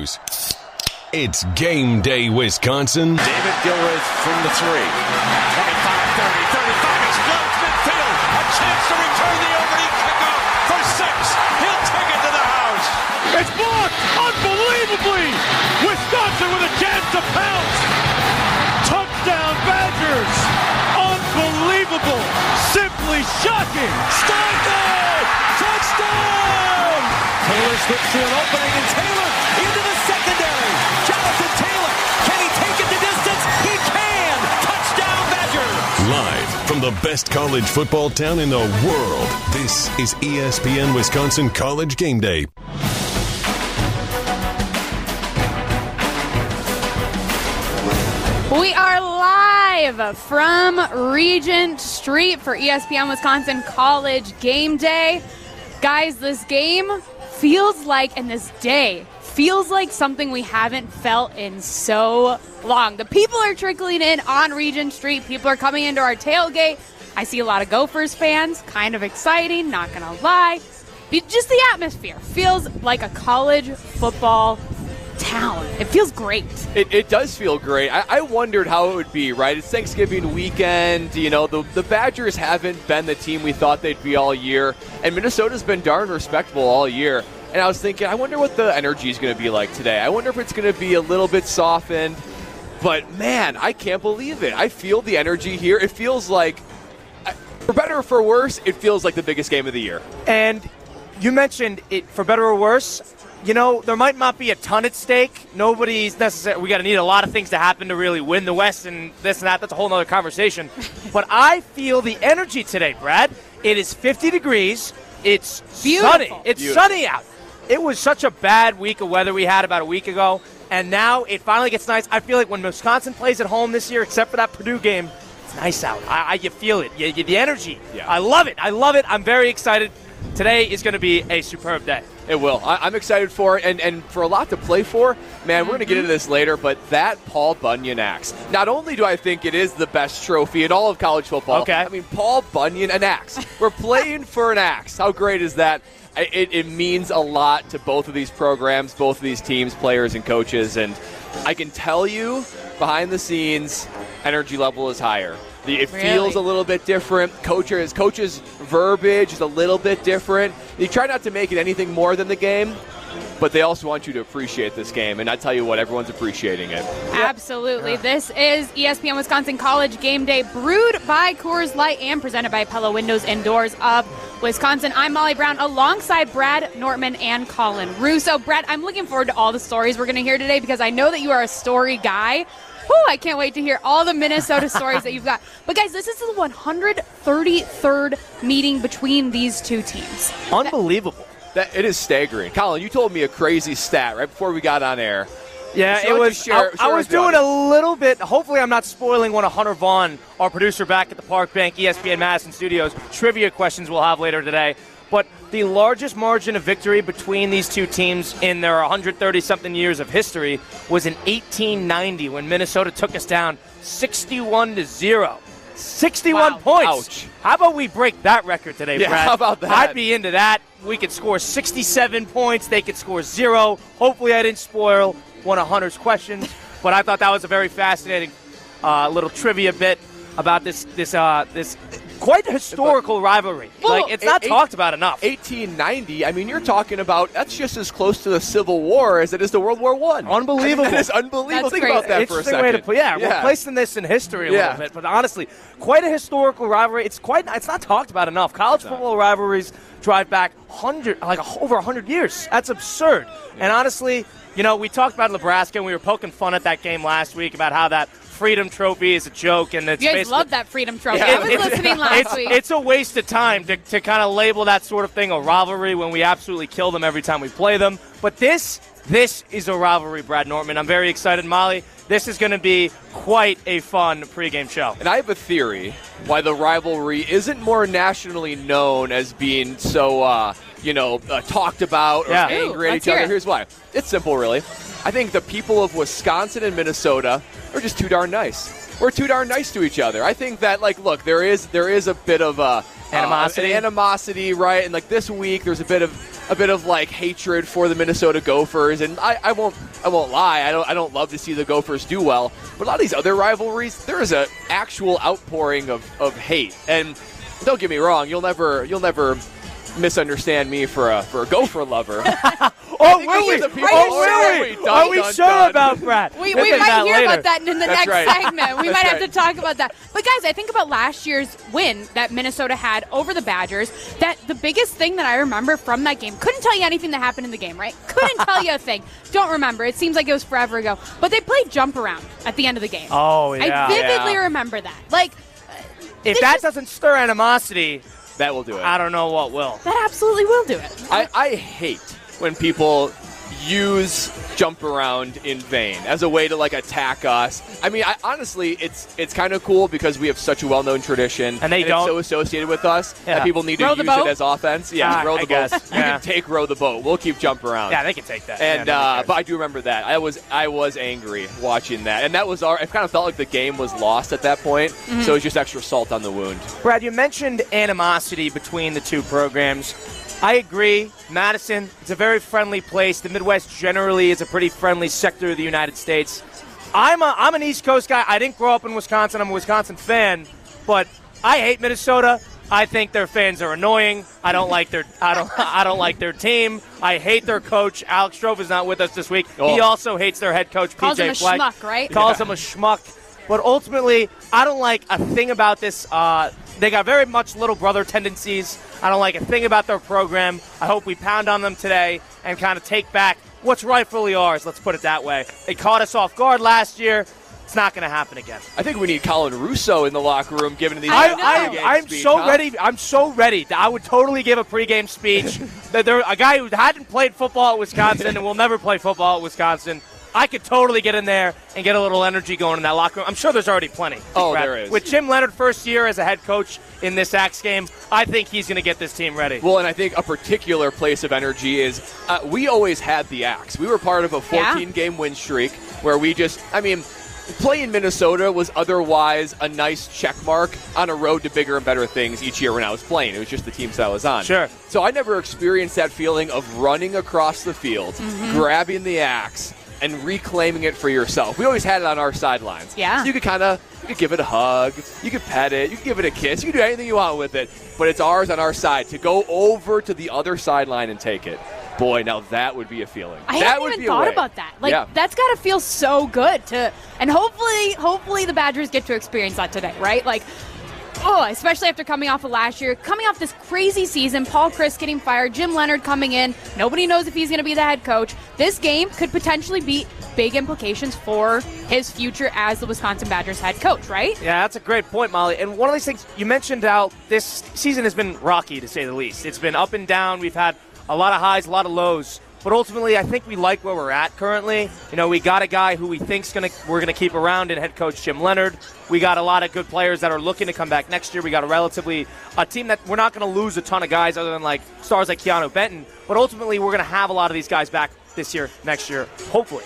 It's game day, Wisconsin. David Gilreath from the three. 25, 30, 35, explodes midfield. A chance to return the opening kickoff for six. He'll take it to the house. It's blocked unbelievably. Wisconsin with a chance to pounce. Touchdown Badgers. Unbelievable. Simply shocking. Steinberg! Touchdown! Taylor slips through an opening, and Taylor into the secondary. Jonathan Taylor, can he take it the distance? He can! Touchdown Badgers! Live from the best college football town in the world, this is ESPN Wisconsin College Game Day. We are live from Regent Street for ESPN Wisconsin College Game Day. Guys, this game feels like, and this day feels like something we haven't felt in so long. The people are trickling in on Regent Street, people are coming into our tailgate. I see a lot of Gophers fans, kind of exciting, not gonna lie. Just the atmosphere feels like a college football town. It feels great. It, it does feel great. I, I wondered how it would be, right? It's Thanksgiving weekend. You know, the, the Badgers haven't been the team we thought they'd be all year, and Minnesota's been darn respectable all year. And I was thinking, I wonder what the energy is going to be like today. I wonder if it's going to be a little bit softened. But man, I can't believe it. I feel the energy here. It feels like, for better or for worse, it feels like the biggest game of the year. And you mentioned it for better or worse. You know, there might not be a ton at stake. Nobody's necessarily. We got to need a lot of things to happen to really win the West and this and that. That's a whole other conversation. but I feel the energy today, Brad. It is 50 degrees. It's Beautiful. sunny. It's Beautiful. sunny out. It was such a bad week of weather we had about a week ago, and now it finally gets nice. I feel like when Wisconsin plays at home this year, except for that Purdue game, it's nice out. I, I you feel it. You, you, the energy. Yeah. I love it. I love it. I'm very excited. Today is going to be a superb day. It will. I, I'm excited for it, and, and for a lot to play for. Man, we're going to get mm-hmm. into this later, but that Paul Bunyan axe. Not only do I think it is the best trophy in all of college football. Okay. I mean, Paul Bunyan, an axe. We're playing for an axe. How great is that? I- It, it means a lot to both of these programs, both of these teams, players and coaches, and I can tell you, behind the scenes, energy level is higher. The, it Really? feels a little bit different. Coaches, coaches' verbiage is a little bit different. You try not to make it anything more than the game, but they also want you to appreciate this game. And I tell you what, everyone's appreciating it. Absolutely. This is ESPN Wisconsin College Game Day, brewed by Coors Light and presented by Pella Windows and Doors of Wisconsin. I'm Molly Brown alongside Brad Nortman and Colin Russo. Brad, I'm looking forward to all the stories we're going to hear today because I know that you are a story guy. Whew, I can't wait to hear all the Minnesota stories that you've got. But guys, this is the 133rd meeting between these two teams. Unbelievable. That it is staggering. Colin, you told me a crazy stat right before we got on air. Yeah, So it was. share- I, I was with the doing a little bit. Hopefully, I'm not spoiling one of Hunter Vaughn, our producer back at the Park Bank ESPN Madison Studios. Trivia questions we'll have later today. But the largest margin of victory between these two teams in their 130 something years of history was in 1890 when Minnesota took us down 61 to zero. 61 Wow. points. Ouch. How about we break that record today, Yeah, Brad? how about that? I'd be into that. We could score 67 points. They could score zero. Hopefully, I didn't spoil one of Hunter's questions, but I thought that was a very fascinating uh, little trivia bit about this this uh, this quite a historical rivalry. Well, like it's not eight- talked about enough. 1890. I mean, you're talking about that's just as close to the Civil War as it is to World War One. Unbelievable. that is unbelievable. That's Think about that for a second. way to put. Yeah, we're placing this in history a Yeah. little bit, but honestly, quite a historical rivalry. It's quite. It's not talked about enough. College football rivalries drive back hundred, like over hundred years. That's absurd. And honestly, you know, we talked about Nebraska, and we were poking fun at that game last week about how that Freedom Trophy is a joke, and it's You guys love that Freedom Trophy. Yeah, I was it's- listening last it's, week. it's a waste of time to, to kind of label that sort of thing a rivalry when we absolutely kill them every time we play them. But this, this is a rivalry, Brad Nortman. I'm very excited, Molly. This is going to be quite a fun pregame show. And I have a theory why the rivalry isn't more nationally known as being so, uh, you know, uh, talked about or Yeah. angry Ooh, at each other. it. Here's why. It's simple, really. I think the people of Wisconsin and Minnesota are just too darn nice. We're too darn nice to each other. I think that, like, look, there is there is a bit of uh, Animosity. uh, an animosity, right? And like this week, there's a bit of a bit of like hatred for the Minnesota Gophers, and I, I won't I won't lie, I don't I don't love to see the Gophers do well, but a lot of these other rivalries, there is an actual outpouring of, of hate, and don't get me wrong, you'll never you'll never misunderstand me for a for a Gopher lover. Oh, will we oh, we? get the people- Oh, Right, will we? dun, Are we dun, sure dun. about Brad? We, We'll we get might that hear later. about that in the That's next right. segment. We That's might have right. to talk about that. But guys, I think about last year's win that Minnesota had over the Badgers. That the biggest thing that I remember from that game couldn't tell you anything that happened in the game, right? Couldn't tell you a thing. Don't remember. It seems like it was forever ago. But they played jump around at the end of the game. Oh, yeah. I vividly Yeah. remember that. Like If that just- doesn't stir animosity, that will do it. I don't know what will. that absolutely will do it. I, I hate when people use jump around in vain as a way to like attack us. I mean, I, honestly, it's it's kind of cool because we have such a well-known tradition, And they it's don't. so associated with us Yeah. that people need to Row the use boat? it as offense. Yeah, Ah, row the I guess. boat. You Yeah. can take row the boat. We'll keep jump around. Yeah, they can take that. And Yeah, uh, but I do remember that I was I was angry watching that, and that was our. It kind of felt like the game was lost at that point, Mm-hmm. so it was just extra salt on the wound. Brad, you mentioned animosity between the two programs. I agree. Madison, it's a very friendly place. The Midwest generally is a pretty friendly sector of the United States. I'm, a, I'm an East Coast guy. I didn't grow up in Wisconsin. I'm a Wisconsin fan, but I hate Minnesota. I think their fans are annoying. I don't like their I don't I don't like their team. I hate their coach. Alex Strofe is not with us this week. He Oh. also hates their head coach Calls PJ him a Fleck. schmuck, right? Calls him a schmuck. But ultimately, I don't like a thing about this. Uh, they got very much little brother tendencies. I don't like a thing about their program. I hope we pound on them today and kind of take back what's rightfully ours. Let's put it that way. They caught us off guard last year. It's not going to happen again. I think we need Colin Russo in the locker room giving these. I I, know. I, pregame I'm speech, so huh? ready. I'm so ready. I would totally give a pregame speech. that there, a guy who hadn't played football at Wisconsin and will never play football at Wisconsin. I could totally get in there and get a little energy going in that locker room. I'm sure there's already plenty. Oh, Brad. there is. With Jim Leonhard first year as a head coach in this Axe game, I think he's going to get this team ready. Well, and I think a particular place of energy is uh, we always had the axe. We were part of a Yeah. 14 game win streak where we just, I mean, playing Minnesota was otherwise a nice check mark on a road to bigger and better things each year when I was playing. It was just the teams that I was on. Sure. So I never experienced that feeling of running across the field, Mm-hmm. grabbing the axe, and reclaiming it for yourself. We always had it on our sidelines. Yeah. So you could kind of you could give it a hug, you could pet it, you could give it a kiss, you could do anything you want with it, but it's ours on our side to go over to the other sideline and take it. Boy, now that would be a feeling. I that haven't even thought about that. Like yeah. that's got to feel so good to, and hopefully, hopefully the Badgers get to experience that today, right? Like, oh, especially after coming off of last year, coming off this crazy season, Paul Chryst getting fired, Jim Leonhard coming in. Nobody knows if he's going to be the head coach. This game could potentially be big implications for his future as the Wisconsin Badgers head coach, right? Yeah, that's a great point, Molly. And one of these things you mentioned how this season has been rocky to say the least. It's been up and down. We've had a lot of highs, a lot of lows. But ultimately, I think we like where we're at currently. You know, we got a guy who we think's gonna we're gonna keep around in head coach Jim Leonhard. We got a lot of good players that are looking to come back next year. We got a relatively a team that we're not going to lose a ton of guys other than like stars like Keanu Benton. But ultimately, we're going to have a lot of these guys back this year, next year, hopefully.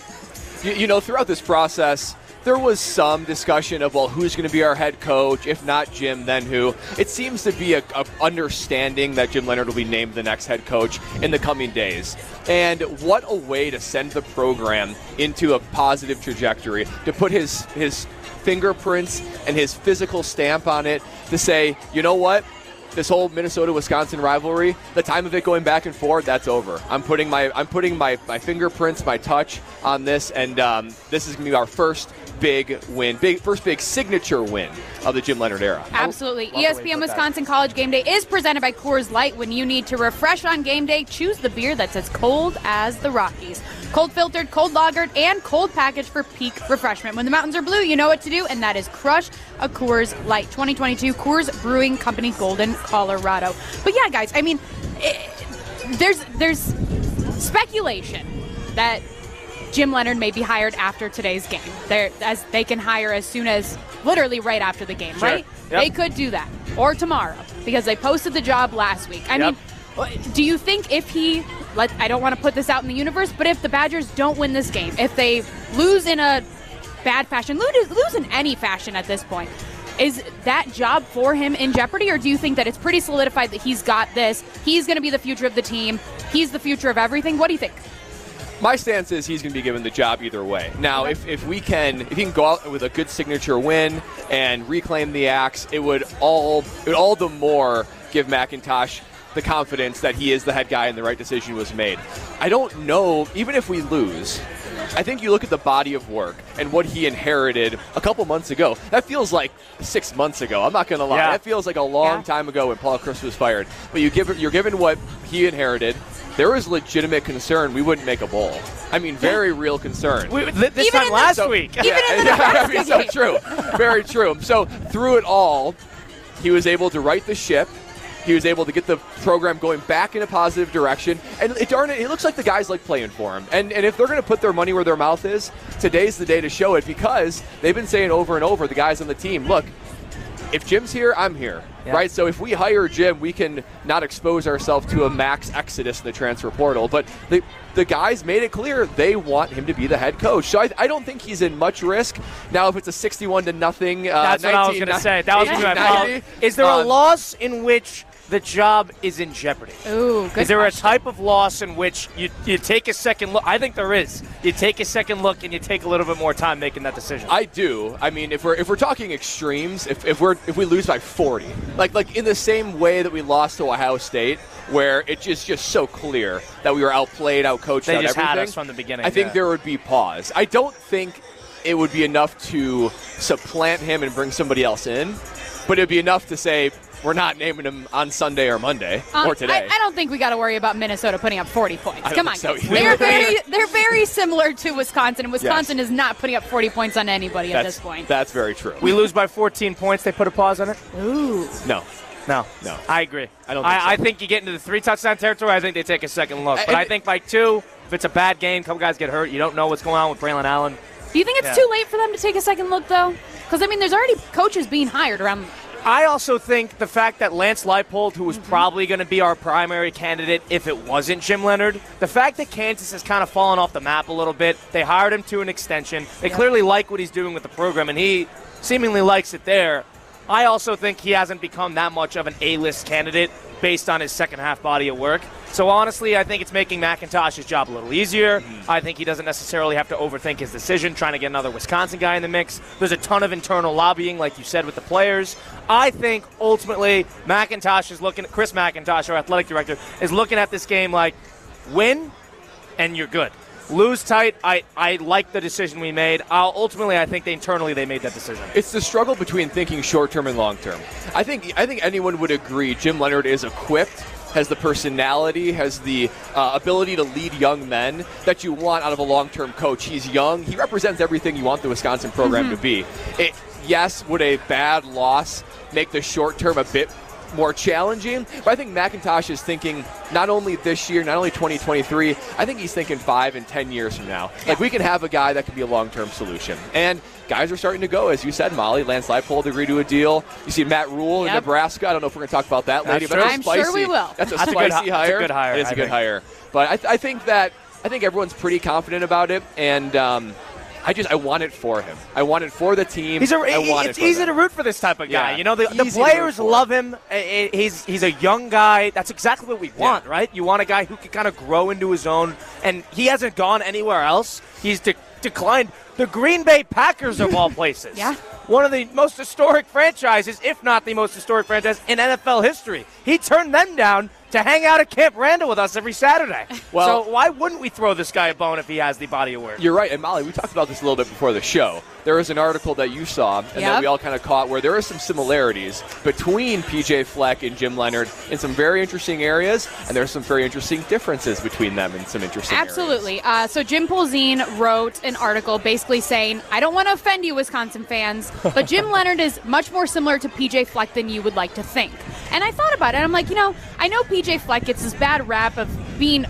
You, you know, throughout this process, there was some discussion of well, who's going to be our head coach? If not Jim, then who? It seems to be a, a understanding that Jim Leonhard will be named the next head coach in the coming days. And what a way to send the program into a positive trajectory to put his his fingerprints and his physical stamp on it to say, you know what? this whole Minnesota Wisconsin rivalry, the time of it going back and forth, that's over. I'm putting my I'm putting my, my fingerprints, my touch on this, and um, this is gonna be our first big win, big first big signature win of the Jim Leonhard era. Absolutely. Love the way you ESPN put that. Wisconsin College Game Day is presented by Coors Light. When you need to refresh on game day, choose the beer that's as cold as the Rockies. Cold filtered, cold lagered, and cold packaged for peak refreshment. When the mountains are blue, you know what to do, and that is crush a Coors Light. 2022 Coors Brewing Company, Golden, Colorado. But yeah, guys, I mean, it, there's there's speculation that Jim Leonhard may be hired after today's game. They're, as they can hire as soon as literally right after the game, Sure. right? Yep. They could do that or tomorrow because they posted the job last week. I Yep. mean, do you think if he let I don't want to put this out in the universe, but if the Badgers don't win this game, if they lose in a bad fashion, lose, lose in any fashion at this point, is that job for him in jeopardy, or do you think that it's pretty solidified that he's got this? He's going to be the future of the team. he's the future of everything. What do you think? My stance is he's going to be given the job either way. Now, if, if we can, if he can go out with a good signature win and reclaim the axe, it would all it would all the more give McIntosh the confidence that he is the head guy and the right decision was made. I don't know, even if we lose, I think you look at the body of work and what he inherited a couple months ago. That feels like six months ago. I'm not going to lie. Yeah. That feels like a long Yeah. time ago when Paul Chryst was fired. But you give you're given what he inherited. There was legitimate concern we wouldn't make a bowl. I mean, very real concern. We, th- this Even time in the- last So- week. Even in the yeah, I mean, so true. Very true. So through it all, he was able to right the ship. He was able to get the program going back in a positive direction. And it, darn it, it looks like the guys like playing for him. And, and if they're going to put their money where their mouth is, today's the day to show it because they've been saying over and over, the guys on the team, look, if Jim's here, I'm here. Yeah. Right? So if we hire Jim, we can not expose ourselves to a max exodus in the transfer portal. But the, the guys made it clear they want him to be the head coach. So I, I don't think he's in much risk. Now, if it's a 61 to nothing, uh, That's what I was going to say. That was going to my follow. 1990, Is there a loss in which the job is in jeopardy? Ooh, good Is there question. a type of loss in which you, you take a second look? I think there is. You take a second look and you take a little bit more time making that decision. I do. I mean, if we're if we're talking extremes, if, if we're if we lose by 40, like like in the same way that we lost to Ohio State, where it's just just so clear that we were outplayed, outcoached, They out just had us from the beginning, I think yeah. there would be pause. I don't think it would be enough to supplant him and bring somebody else in, but it'd be enough to say we're not naming them on Sunday or Monday Um, or today. I, I don't think we got to worry about Minnesota putting up 40 points. Come on, so they're very they're very similar to Wisconsin, and Wisconsin Yes. is not putting up 40 points on anybody at this point. that's very true. we lose by 14 points. They put a pause on it. Ooh, no. No, No. I agree. I don't think I, so. I think you get into the three touchdown territory. I think they take a second look. But And- I think by two, if it's a bad game, a couple guys get hurt. You don't know what's going on with Braylon Allen. do you think it's Yeah. too late for them to take a second look, though? Because I mean, there's already coaches being hired around. I also think the fact that Lance Leipold, who was Mm-hmm. probably going to be our primary candidate if it wasn't Jim Leonhard, the fact that Kansas has kind of fallen off the map a little bit, they hired him to an extension. They clearly like what he's doing with the program, and he seemingly likes it there. I also think he hasn't become that much of an A-list candidate based on his second half body of work. So honestly, I think it's making McIntosh's job a little easier. I think he doesn't necessarily have to overthink his decision, trying to get another Wisconsin guy in the mix. There's a ton of internal lobbying, like you said, with the players. I think ultimately McIntosh is looking at Chris McIntosh, our athletic director, is looking at this game like win and you're good. Lose tight. I, I like the decision we made. I'll, ultimately, I think they internally they made that decision. It's the struggle between thinking short term and long term. I think I think anyone would agree Jim Leonhard is equipped, has the personality, has the uh, ability to lead young men that you want out of a long term coach. He's young. He represents everything you want the Wisconsin program to be. It, yes, would a bad loss make the short term a bit more challenging. But I think McIntosh is thinking not only this year, not only 2023. I think he's thinking five and ten years from now. Like we can have a guy that can be a long-term solution. And guys are starting to go, as you said, Molly. Lance Leipold agreed to a deal. You see Matt Rhule in Nebraska. I don't know if we're going to talk about that That's later, but that's I'm spicy. sure we will. That's a That's a good spicy hi- that's a good hire, It is I a good hire. But I, th- I think that I think everyone's pretty confident about it, and. Um, I just I want it for him. I want it for the team. He's a, I want it's it easy them. to root for this type of guy. Yeah, You know, the, the easy to root players love him. He's he's a young guy. That's exactly what we want, Yeah. right? You want a guy who can kind of grow into his own, and he hasn't gone anywhere else. He's de- declined the Green Bay Packers of all places. Yeah. One of the most historic franchises, if not the most historic franchise in NFL history. He turned them down to hang out at Camp Randall with us every Saturday. Well- so why wouldn't we throw this guy a bone if he has the body of work? You're right, and Molly, we talked about this a little bit before the show. There was an article that you saw, and Yep. that we all kind of caught, where there are some similarities between PJ Fleck and Jim Leonhard in some very interesting areas, and there's some very interesting differences between them in some interesting areas. Absolutely. Uh, so Jim Polzin wrote an article basically saying, I don't want to offend you, Wisconsin fans, but Jim Leonhard is much more similar to PJ Fleck than you would like to think. And I thought about it. I'm like, you know, I know PJ Fleck gets this bad rap of being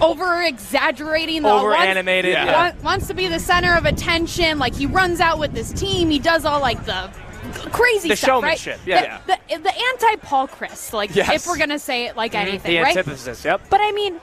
over exaggerating, the Over-animated, Yeah. yeah. wants to be the center of attention. Like he runs out with his team, he does all like the crazy The stuff, right? showmanship, yeah. The, the, the anti Paul Chryst, like Yes. if we're gonna say it like mm-hmm. anything, the right? antithesis, yep. But I mean,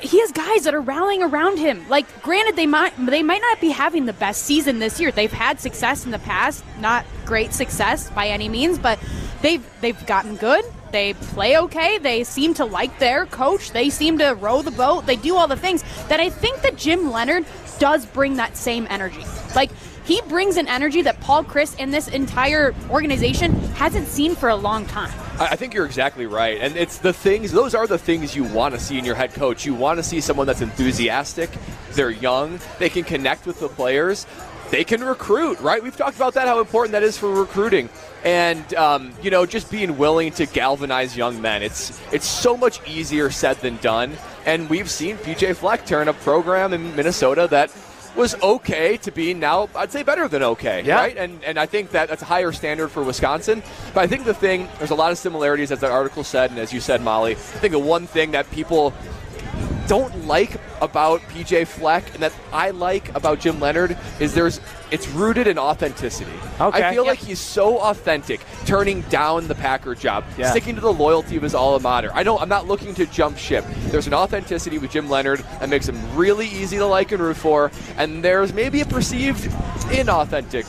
he has guys that are rallying around him. Like, granted, they might they might not be having the best season this year. They've had success in the past, not great success by any means, but they've they've gotten good. They play okay. They seem to like their coach. They seem to row the boat. They do all the things that I think that Jim Leonhard does bring that same energy. Like he brings an energy that Paul Chryst and this entire organization hasn't seen for a long time. I think you're exactly right. And it's the things, those are the things you want to see in your head coach. You want to see someone that's enthusiastic, they're young, they can connect with the players, they can recruit, right? We've talked about that, how important that is for recruiting. And, um, you know, just being willing to galvanize young men. It's, it's so much easier said than done. And we've seen PJ Fleck turn a program in Minnesota that was okay to be now I'd say better than okay, yeah. right? And and I think that that's a higher standard for Wisconsin. But I think the thing there's a lot of similarities as that article said, and as you said, Molly. I think the one thing that people don't like about PJ Fleck and that I like about Jim Leonhard is there's it's rooted in authenticity. Okay. I feel Yep. like he's so authentic, turning down the Packer job, Yeah. sticking to the loyalty of his alma mater. I don't I'm not looking to jump ship. There's an authenticity with Jim Leonhard that makes him really easy to like and root for, and there's maybe a perceived inauthentic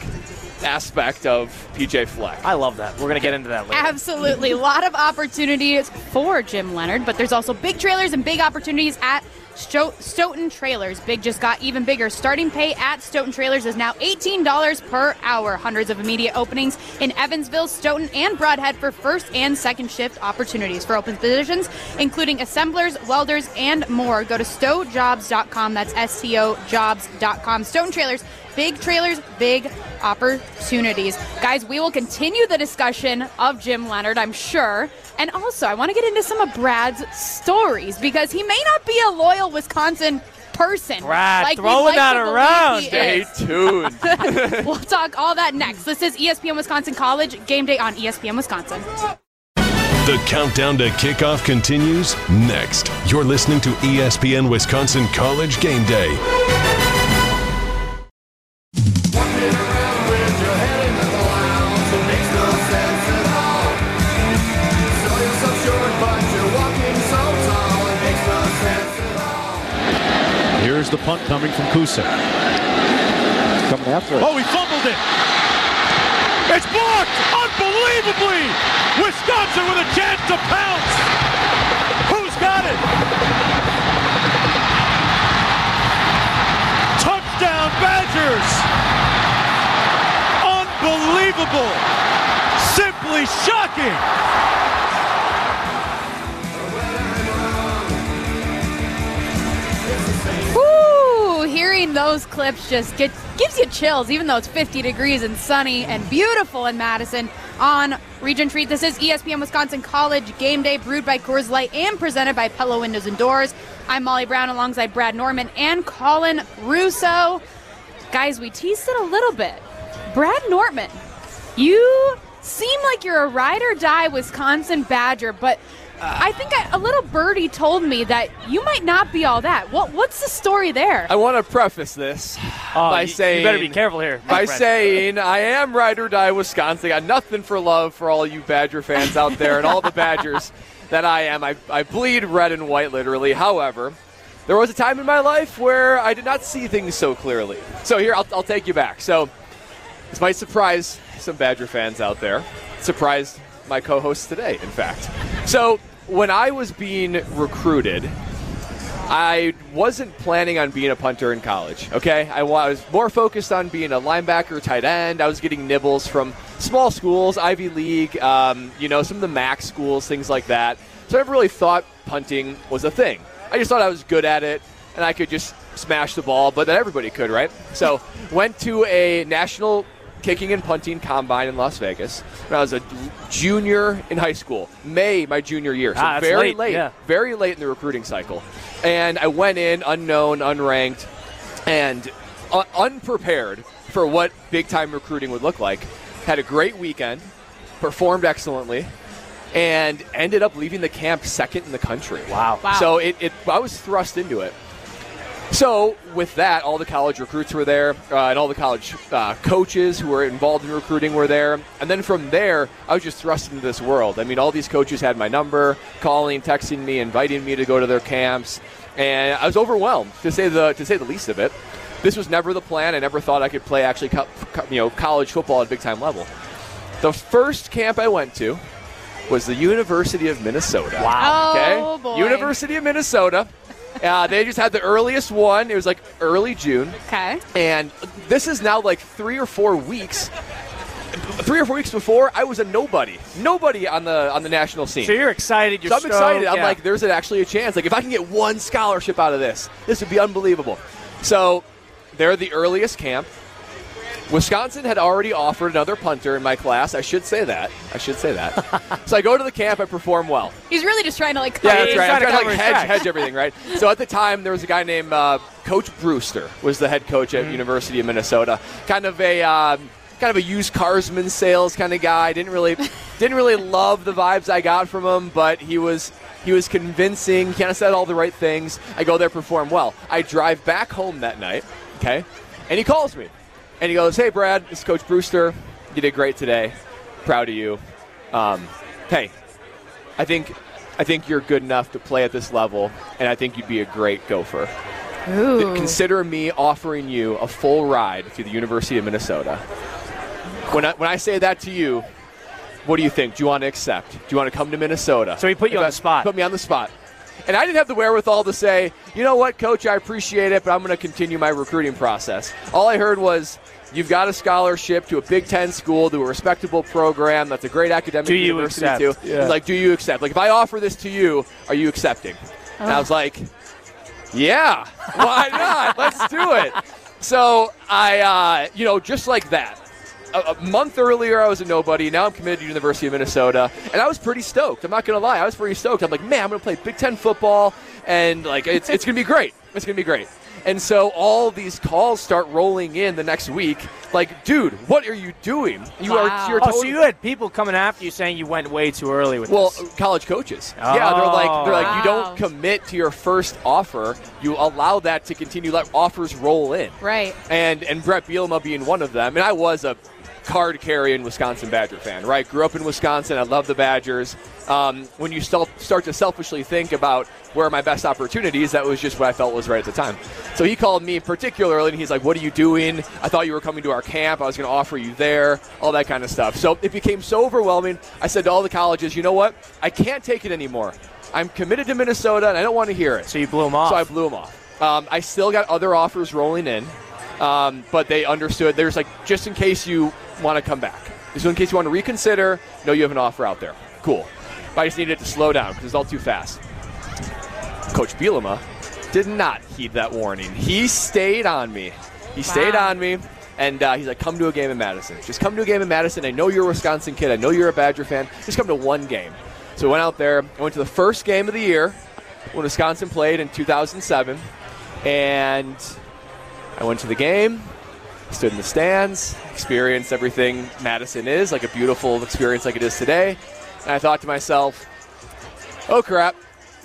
aspect of PJ Fleck. I love that. We're going to get into that later. Absolutely. A lot of opportunities for Jim Leonhard, but there's also big trailers and big opportunities at Sto- Stoughton Trailers. Big just got even bigger. Starting pay at Stoughton Trailers is now $18 per hour. Hundreds of immediate openings in Evansville, Stoughton, and Brodhead for first and second shift opportunities for open positions, including assemblers, welders, and more. Go to stowjobs.com. That's S T O jobs.com. Stoughton Trailers. Big trailers, big opportunities. Guys, we will continue the discussion of Jim Leonhard, I'm sure. And also, I want to get into some of Brad's stories because he may not be a loyal Wisconsin person. Brad, like throwing like that around. Stay tuned. We'll talk all that next. This is ESPN Wisconsin College Game Day on ESPN Wisconsin. The countdown to kickoff continues next. You're listening to ESPN Wisconsin College Game Day. Here's the punt coming from Kusa. Coming after it. Oh, he fumbled it. It's blocked unbelievably. Wisconsin with a chance to pounce. Who's got it? Touchdown Badgers. Unbelievable. Simply shocking. Hearing those clips just get, gives you chills, even though it's 50 degrees and sunny and beautiful in Madison on Regent Street. This is ESPN Wisconsin College Game Day, brewed by Coors Light and presented by Pella Windows and Doors. I'm Molly Brown alongside Brad Nortman and Colin Russo. Guys, we teased it a little bit. Brad Nortman, you seem like you're a ride or die Wisconsin Badger, but uh, I think I, a little birdie told me that you might not be all that. What What's the story there? I want to preface this Oh, by you, saying you better be careful here. by friend. saying I am ride or die Wisconsin. I got nothing for love for all you Badger fans out there and all the Badgers that I am. I, I bleed red and white literally. However, there was a time in my life where I did not see things so clearly. So here, I'll, I'll take you back. So this might surprise some Badger fans out there. Surprised my co-hosts today, in fact. So when I was being recruited, I wasn't planning on being a punter in college. Okay, I was more focused on being a linebacker, tight end. I was getting nibbles from small schools, Ivy League, um, you know, some of the MAC schools, things like that. So I never really thought punting was a thing. I just thought I was good at it and I could just smash the ball, but that everybody could, right? So went to a national kicking and punting combine in Las Vegas when I was a junior in high school. May my junior year, so Ah, very late, late yeah. very late in the recruiting cycle. And I went in unknown, unranked, and uh, unprepared for what big time recruiting would look like. Had a great weekend, performed excellently, and ended up leaving the camp second in the country. Wow. Wow. So it, it I was thrust into it. So with that, all the college recruits were there, uh, and all the college uh, coaches who were involved in recruiting were there. And then from there, I was just thrust into this world. I mean, all these coaches had my number, calling, texting me, inviting me to go to their camps, and I was overwhelmed to say the to say the least of it. This was never the plan. I never thought I could play actually, co- co- you know, college football at a big time level. The first camp I went to was the University of Minnesota. Wow. Okay? Oh, boy. University of Minnesota. Uh, they just had the earliest one. It was like early June. Okay. And this is now like three or four weeks. Three or four weeks before, I was a nobody. Nobody on the on the national scene. So you're excited. You're So I'm stoked, excited. I'm yeah. like, there's actually a chance. Like, if I can get one scholarship out of this, this would be unbelievable. So they're the earliest camp. Wisconsin had already offered another punter in my class. I should say that. I should say that. so I go to the camp. I perform well. He's really just trying to like. Yeah, that's right. trying I'm to trying to cover like hedge, hedge everything, right? So at the time, there was a guy named uh, Coach Brewster was the head coach Mm-hmm. at University of Minnesota. Kind of a um, kind of a used carsman sales kind of guy. Didn't really didn't really love the vibes I got from him, but he was he was convincing. Kind of said all the right things. I go there, perform well. I drive back home that night. Okay, and he calls me, and he goes, "Hey, Brad, it's Coach Brewster. You did great today. Proud of you. Um, hey, I think I think you're good enough to play at this level, and I think you'd be a great gopher. Ooh. Consider me offering you a full ride to the University of Minnesota. When I, when I say that to you, what do you think? Do you want to accept? Do you want to come to Minnesota? So he put you If on I- the spot. Put me on the spot. And I didn't have the wherewithal to say, you know what, coach, I appreciate it, but I'm going to continue my recruiting process. All I heard was, you've got a scholarship to a Big Ten school, to a respectable program, that's a great academic Do you university accept? too. Yeah. Like, do you accept? Like, if I offer this to you, are you accepting? And I was like, yeah, why not? Let's do it. So I, uh, you know, just like that. A, a month earlier, I was a nobody. Now I'm committed to University of Minnesota, and I was pretty stoked. I'm not gonna lie, I was pretty stoked. I'm like, man, I'm gonna play Big Ten football, and like, it's it's gonna be great. It's gonna be great. And so all these calls start rolling in the next week. Like, dude, what are you doing? You Wow. are you're Oh, so you had people coming after you saying you went way too early with well, this. college coaches. Yeah, they're like oh, they're like you don't commit to your first offer. You allow that to continue. Let offers roll in. Right. And and Bret Bielema being one of them. And I was a card carrying Wisconsin Badger fan. Right. Grew up in Wisconsin. I love the Badgers. Um, when you start start to selfishly think about where are my best opportunities, that was just what I felt was right at the time. So he called me particularly, and he's like, "What are you doing? I thought you were coming to our camp. I was going to offer you there, all that kind of stuff." So it became so overwhelming. I said to all the colleges, "You know what? I can't take it anymore. I'm committed to Minnesota, and I don't want to hear it." So you blew him off. So I blew him off. Um, I still got other offers rolling in, um, but they understood. There's like just in case you want to come back, just in case you want to reconsider. No, you have an offer out there. Cool. But I just needed it to slow down because it's all too fast. Coach Bielema did not heed that warning. He stayed on me. He stayed on me. And uh, he's like, come to a game in Madison. Just come to a game in Madison. I know you're a Wisconsin kid. I know you're a Badger fan. Just come to one game. So I went out there. I went to the first game of the year when Wisconsin played in 2007. And I went to the game, stood in the stands, experienced everything Madison is, like a beautiful experience like it is today. And I thought to myself, oh crap,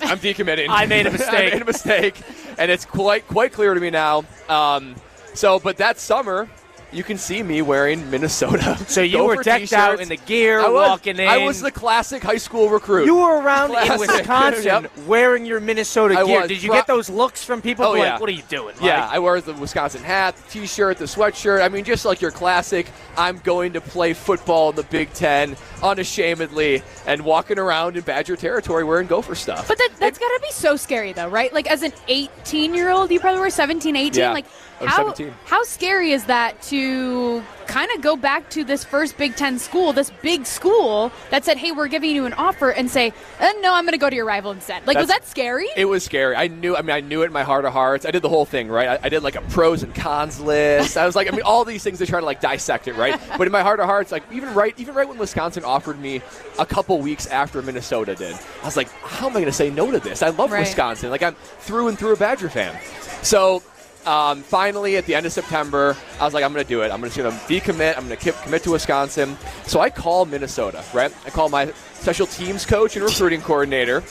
I'm decommitting. I made a mistake. I made a mistake, and it's quite quite clear to me now. Um, so, but that summer, you can see me wearing Minnesota. So you Gopher were decked out t-shirts. in the gear, I was, walking in. I was the classic high school recruit. You were around in Wisconsin Yep. wearing your Minnesota I gear. was. Did you get those looks from people? Oh, like, yeah. what are you doing? Yeah, Mike?" I wear the Wisconsin hat, the T-shirt, the sweatshirt. I mean, just like your classic. I'm going to play football in the Big Ten unashamedly and walking around in Badger territory wearing Gopher stuff. But that, that's got to be so scary, though, right? Like, as an 18 year old, you probably were 17, 18. Yeah, like, Was how, 17. how scary is that to kind of go back to this first Big Ten school, this big school that said, hey, we're giving you an offer, and say, uh, no, I'm going to go to your rival instead? Like, was that scary? It was scary. I knew. I mean, I knew it in my heart of hearts. I did the whole thing, right? I, I did like a pros and cons list. I was like, I mean, all these things to try to like dissect it, right? But in my heart of hearts, like even right, even right when Wisconsin offered me a couple weeks after Minnesota did, I was like, how am I going to say no to this? I love Right. Wisconsin. Like I'm through and through a Badger fan. So. Um, finally, at the end of September, I was like, I'm going to do it. I'm going to decommit. I'm going to commit to Wisconsin. So I call Minnesota, right? I call my special teams coach and recruiting coordinator.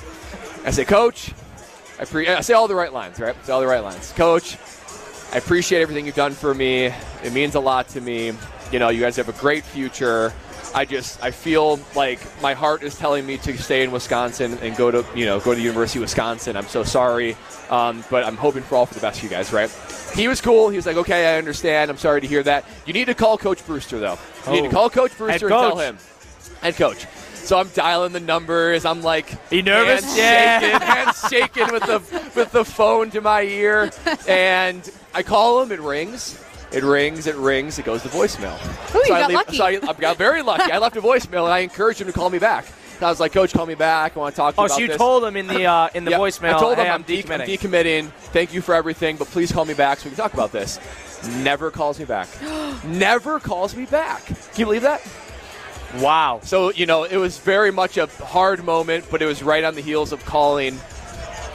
I say, Coach, I, pre- I say all the right lines, right? Say all the right lines. Coach, I appreciate everything you've done for me. It means a lot to me. You know, you guys have a great future. I just I feel like my heart is telling me to stay in Wisconsin and go to you know go to the University of Wisconsin. I'm so sorry, um, but I'm hoping for all for the best for you guys, right? He was cool. He was like, okay, I understand. I'm sorry to hear that. You need to call Coach Brewster though. You need to Oh. call Coach Brewster Head and tell him, head coach. So I'm dialing the numbers. I'm like, you nervous? Hands Yeah. shaking, hands shaking with the with the phone to my ear, and I call him. It rings. It rings. It rings. It goes to voicemail. Ooh, you so I got leave- lucky. So I, I got very lucky. I left a voicemail, and I encouraged him to call me back. I was like, Coach, call me back. I want to talk to you Oh, about so you this. told him in the uh, in the Yep. voicemail. I told him hey, I'm, I'm decommitting. decommitting. Thank you for everything, but please call me back so we can talk about this. Never calls me back. Never calls me back. Can you believe that? wow. So, you know, it was very much a hard moment, but it was right on the heels of calling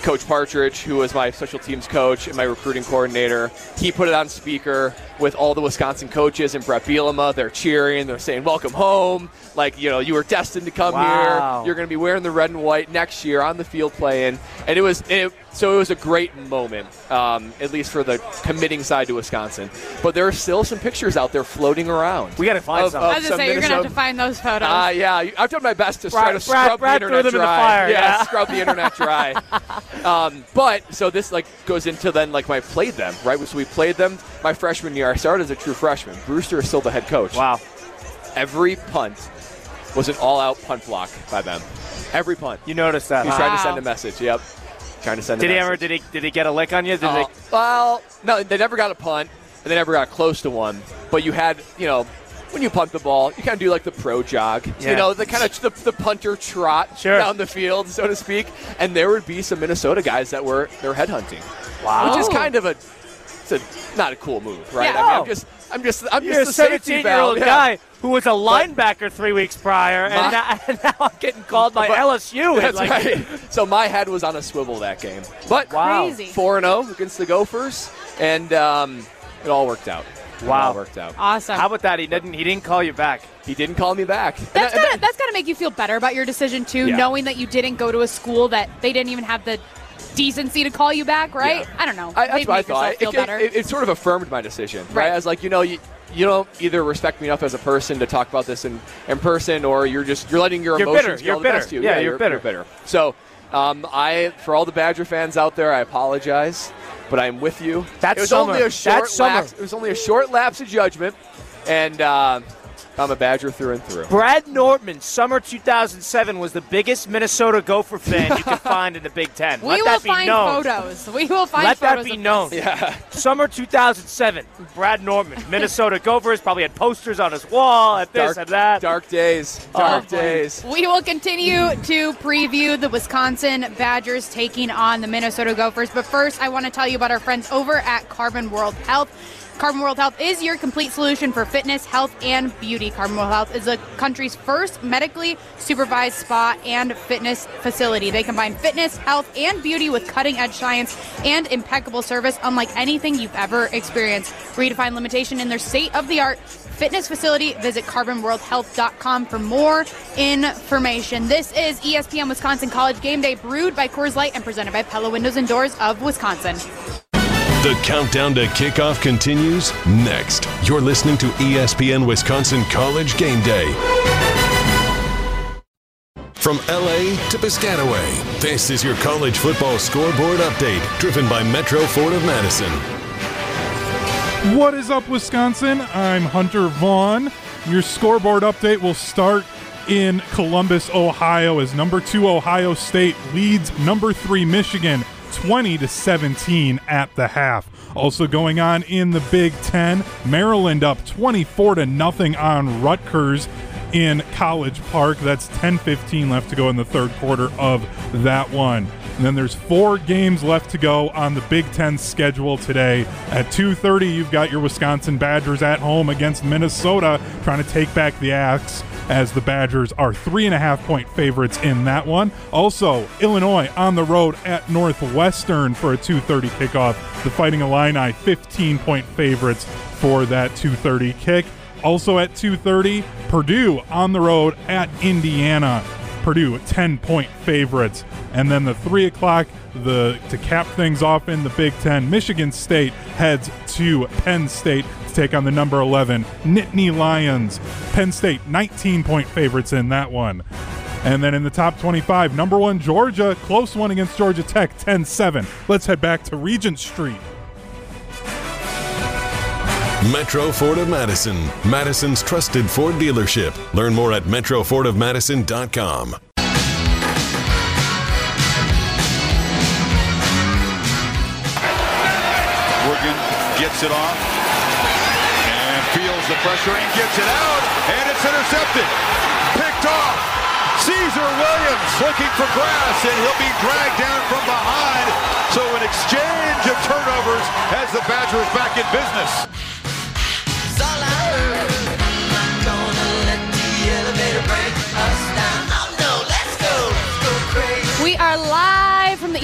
Coach Partridge, who was my special teams coach and my recruiting coordinator. He put it on speaker with all the Wisconsin coaches and Bret Bielema. They're cheering. They're saying, Welcome home. Like, you know, you were destined to come Wow. here. You're going to be wearing the red and white next year on the field playing. And it was, it, so it was a great moment, um, at least for the committing side to Wisconsin. But there are still some pictures out there floating around. We got to find Of- some. of I was some gonna say you're gonna have to find those photos. uh, yeah, I've done my best to try to Brad- scrub Brad the threw internet them in the dry. fire, yeah, yeah. scrub the internet dry. um, but so this like goes into then like my played them right. So we played them my freshman year. I started as a true freshman. Brewster is still the head coach. wow. Every punt was an all-out punt block by them. Every punt. You noticed that? He's huh? trying to send a message. Yep. Trying to send. Did a he ever? Did he? Did he get a lick on you? Did Uh, they, well, no, they never got a punt, and they never got close to one. But you had, you know, when you punt the ball, you kind of do like the pro jog, Yeah. you know, the kind of the, the punter trot Sure. down the field, so to speak. And there would be some Minnesota guys that were they're headhunting, Wow. which is kind of a, it's a not a cool move, right? Yeah. I mean. I'm just, I'm just, I'm You're a just the safety 17 year old yeah. guy who was a linebacker three weeks prior, My- and, now, and now I'm getting called by But- LSU. That's like, right. So my head was on a swivel that game, but Wow. Crazy. four and zero against the Gophers, and um, it all worked out. It Wow. all worked out. Awesome. How about that? He didn't. He didn't call you back. He didn't call me back. That's that- and gotta, that's got to make you feel better about your decision too, Yeah. knowing that you didn't go to a school that they didn't even have the decency to call you back, right? Yeah. I don't know. I, that's Maybe what I thought. Feel It, better. it, it sort of affirmed my decision, right? Right. I was like, you know, you, you don't either respect me enough as a person to talk about this in, in person, or you're just you're letting your You're emotions bitter. get You're all the best bitter. of you. Yeah, you're bitter. bitter. So, um, I for all the Badger fans out there, I apologize, but I'm with you. That's it was summer. only a short That's summer. lapse. It was only a short lapse of judgment, and uh, I'm a Badger through and through. Brad Nortman, summer 2007, was the biggest Minnesota Gopher fan you could find in the Big Ten. we Let will that be find known. photos. We will find photos. Let that be known. Yeah. Summer 2007, Brad Nortman, Minnesota Gophers, probably had posters on his wall at this Dark, and that. dark days. Oh, Dark boy. days. We will continue to preview the Wisconsin Badgers taking on the Minnesota Gophers. But first, I want to tell you about our friends over at Carbon World Health. Carbon World Health is your complete solution for fitness, health, and beauty. Carbon World Health is the country's first medically supervised spa and fitness facility. They combine fitness, health, and beauty with cutting edge science and impeccable service, unlike anything you've ever experienced. Redefine limitation in their state of the art fitness facility. Visit carbonworldhealth.com for more information. This is ESPN Wisconsin College Game Day, brewed by Coors Light and presented by Pella Windows and Doors of Wisconsin. The countdown to kickoff continues next. You're listening to ESPN Wisconsin College Game Day. From LA to Piscataway, this is your college football scoreboard update, driven by Metro Ford of Madison. What is up, Wisconsin? I'm Hunter Vaughn. Your scoreboard update will start in Columbus, Ohio, as number two Ohio State leads number three Michigan 20 to 17 at the half. Also going on in the Big Ten, Maryland up 24 to nothing on Rutgers in College Park. That's 10-15 left to go in the third quarter of that one. And then there's four games left to go on the Big Ten schedule today. At 2:30, you've got your Wisconsin Badgers at home against Minnesota, trying to take back the axe as the Badgers are three and a half point favorites in that one. Also, Illinois on the road at Northwestern for a 2:30 kickoff. The Fighting Illini 15 point favorites for that 2:30 kick. Also at 2:30, Purdue on the road at Indiana. Purdue 10 point favorites. And then the three o'clock, the to cap things off in the Big Ten, Michigan State heads to Penn State to take on the number 11 Nittany Lions. Penn State 19 point favorites in that one. And then in the top 25, number one Georgia, close one against Georgia Tech, 10 7. Let's head back to Regent Street. Metro Ford of Madison, Madison's trusted Ford dealership. Learn more at metrofordofmadison.com. Morgan gets it off and feels the pressure and gets it out, and it's intercepted. Picked off. Caesar Williams looking for grass, and he'll be dragged down from behind. So an exchange of turnovers has the Badgers back in business.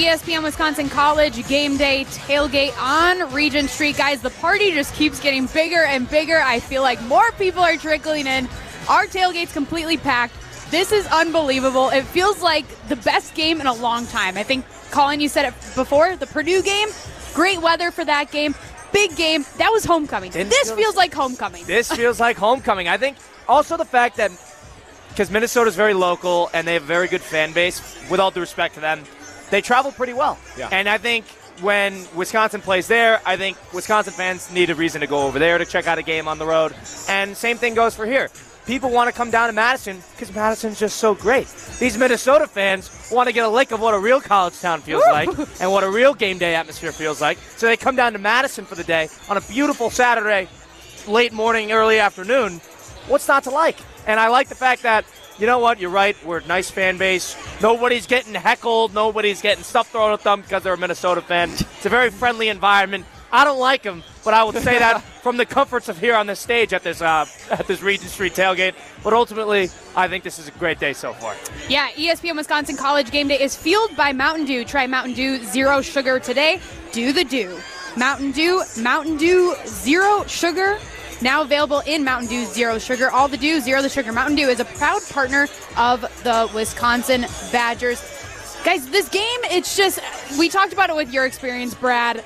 ESPN Wisconsin College game day tailgate on Regent Street. Guys, the party just keeps getting bigger and bigger. I feel like more people are trickling in. Our tailgate's completely packed. This is unbelievable. It feels like the best game in a long time. I think, Colin, you said it before the Purdue game. Great weather for that game. Big game. That was homecoming. Didn't this feel- feels like homecoming. This feels like homecoming. I think also the fact that because Minnesota's very local and they have a very good fan base, with all due respect to them, they travel pretty well. Yeah. And I think when Wisconsin plays there, I think Wisconsin fans need a reason to go over there to check out a game on the road. And same thing goes for here. People want to come down to Madison because Madison's just so great. These Minnesota fans want to get a lick of what a real college town feels like and what a real game day atmosphere feels like. So they come down to Madison for the day on a beautiful Saturday, late morning, early afternoon. What's not to like? And I like the fact that, you know what, you're right, we're a nice fan base. Nobody's getting heckled, nobody's getting stuff thrown at them because they're a Minnesota fan. It's a very friendly environment. I don't like them, but I would say that from the comforts of here on this stage at this uh, at this Regent Street tailgate. But ultimately, I think this is a great day so far. Yeah, ESPN Wisconsin College Game Day is fueled by Mountain Dew. Try Mountain Dew Zero Sugar today. Do the do. Mountain Dew, Mountain Dew Zero Sugar. Now available in Mountain Dew Zero Sugar. All the Dew, Zero the Sugar. Mountain Dew is a proud partner of the Wisconsin Badgers. Guys, this game, it's just, we talked about it with your experience, Brad.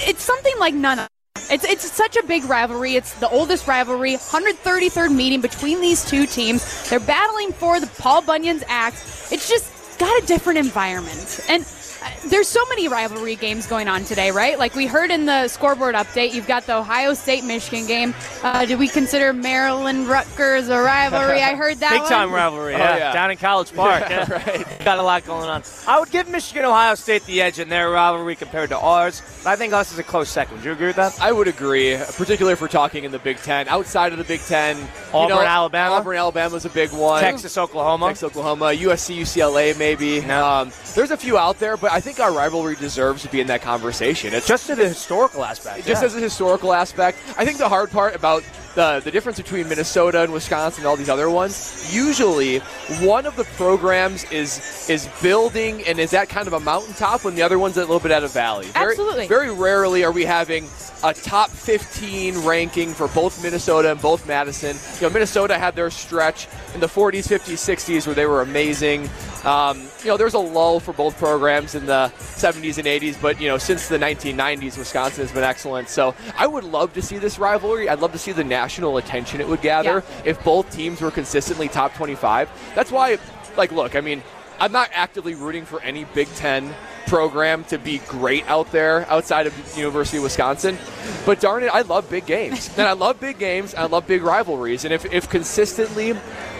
It's something like none other. It's it's such a big rivalry. It's the oldest rivalry, 133rd meeting between these two teams. They're battling for the Paul Bunyan's axe. It's just got a different environment. And uh, there's so many rivalry games going on today, right? Like we heard in the scoreboard update, you've got the Ohio State Michigan game. Uh, did we consider Maryland Rutgers a rivalry? I heard that Big one. time rivalry, Oh, yeah. yeah. Down in College Park. yeah. Got a lot going on. I would give Michigan Ohio State the edge in their rivalry compared to ours, but I think us is a close second. Would you agree with that? I would agree, particularly if we're talking in the Big Ten. Outside of the Big Ten, you Auburn, know, Alabama? Auburn, Alabama's a big one. Texas, Oklahoma. Texas, Oklahoma, USC, UCLA, maybe. Um, there's a few out there, but I think our rivalry deserves to be in that conversation. It's Just to a historical aspect. just yeah. as a historical aspect. I think the hard part about the, the difference between Minnesota and Wisconsin and all these other ones, usually one of the programs is is building and is at kind of a mountaintop when the other one's a little bit at a valley. Very, Absolutely. Very rarely are we having a top 15 ranking for both Minnesota and both Madison. You know, Minnesota had their stretch in the 40s, 50s, 60s where they were amazing. Um, you know, there's a lull for both programs in the 70s and 80s, but you know, since the 1990s, Wisconsin has been excellent. So I would love to see this rivalry. I'd love to see the national attention it would gather if both teams were consistently top 25. That's why, like, look, I mean, I'm not actively rooting for any Big Ten program to be great out there outside of University of Wisconsin. But darn it, I love big games. and I love big games. I love big rivalries. And if, if consistently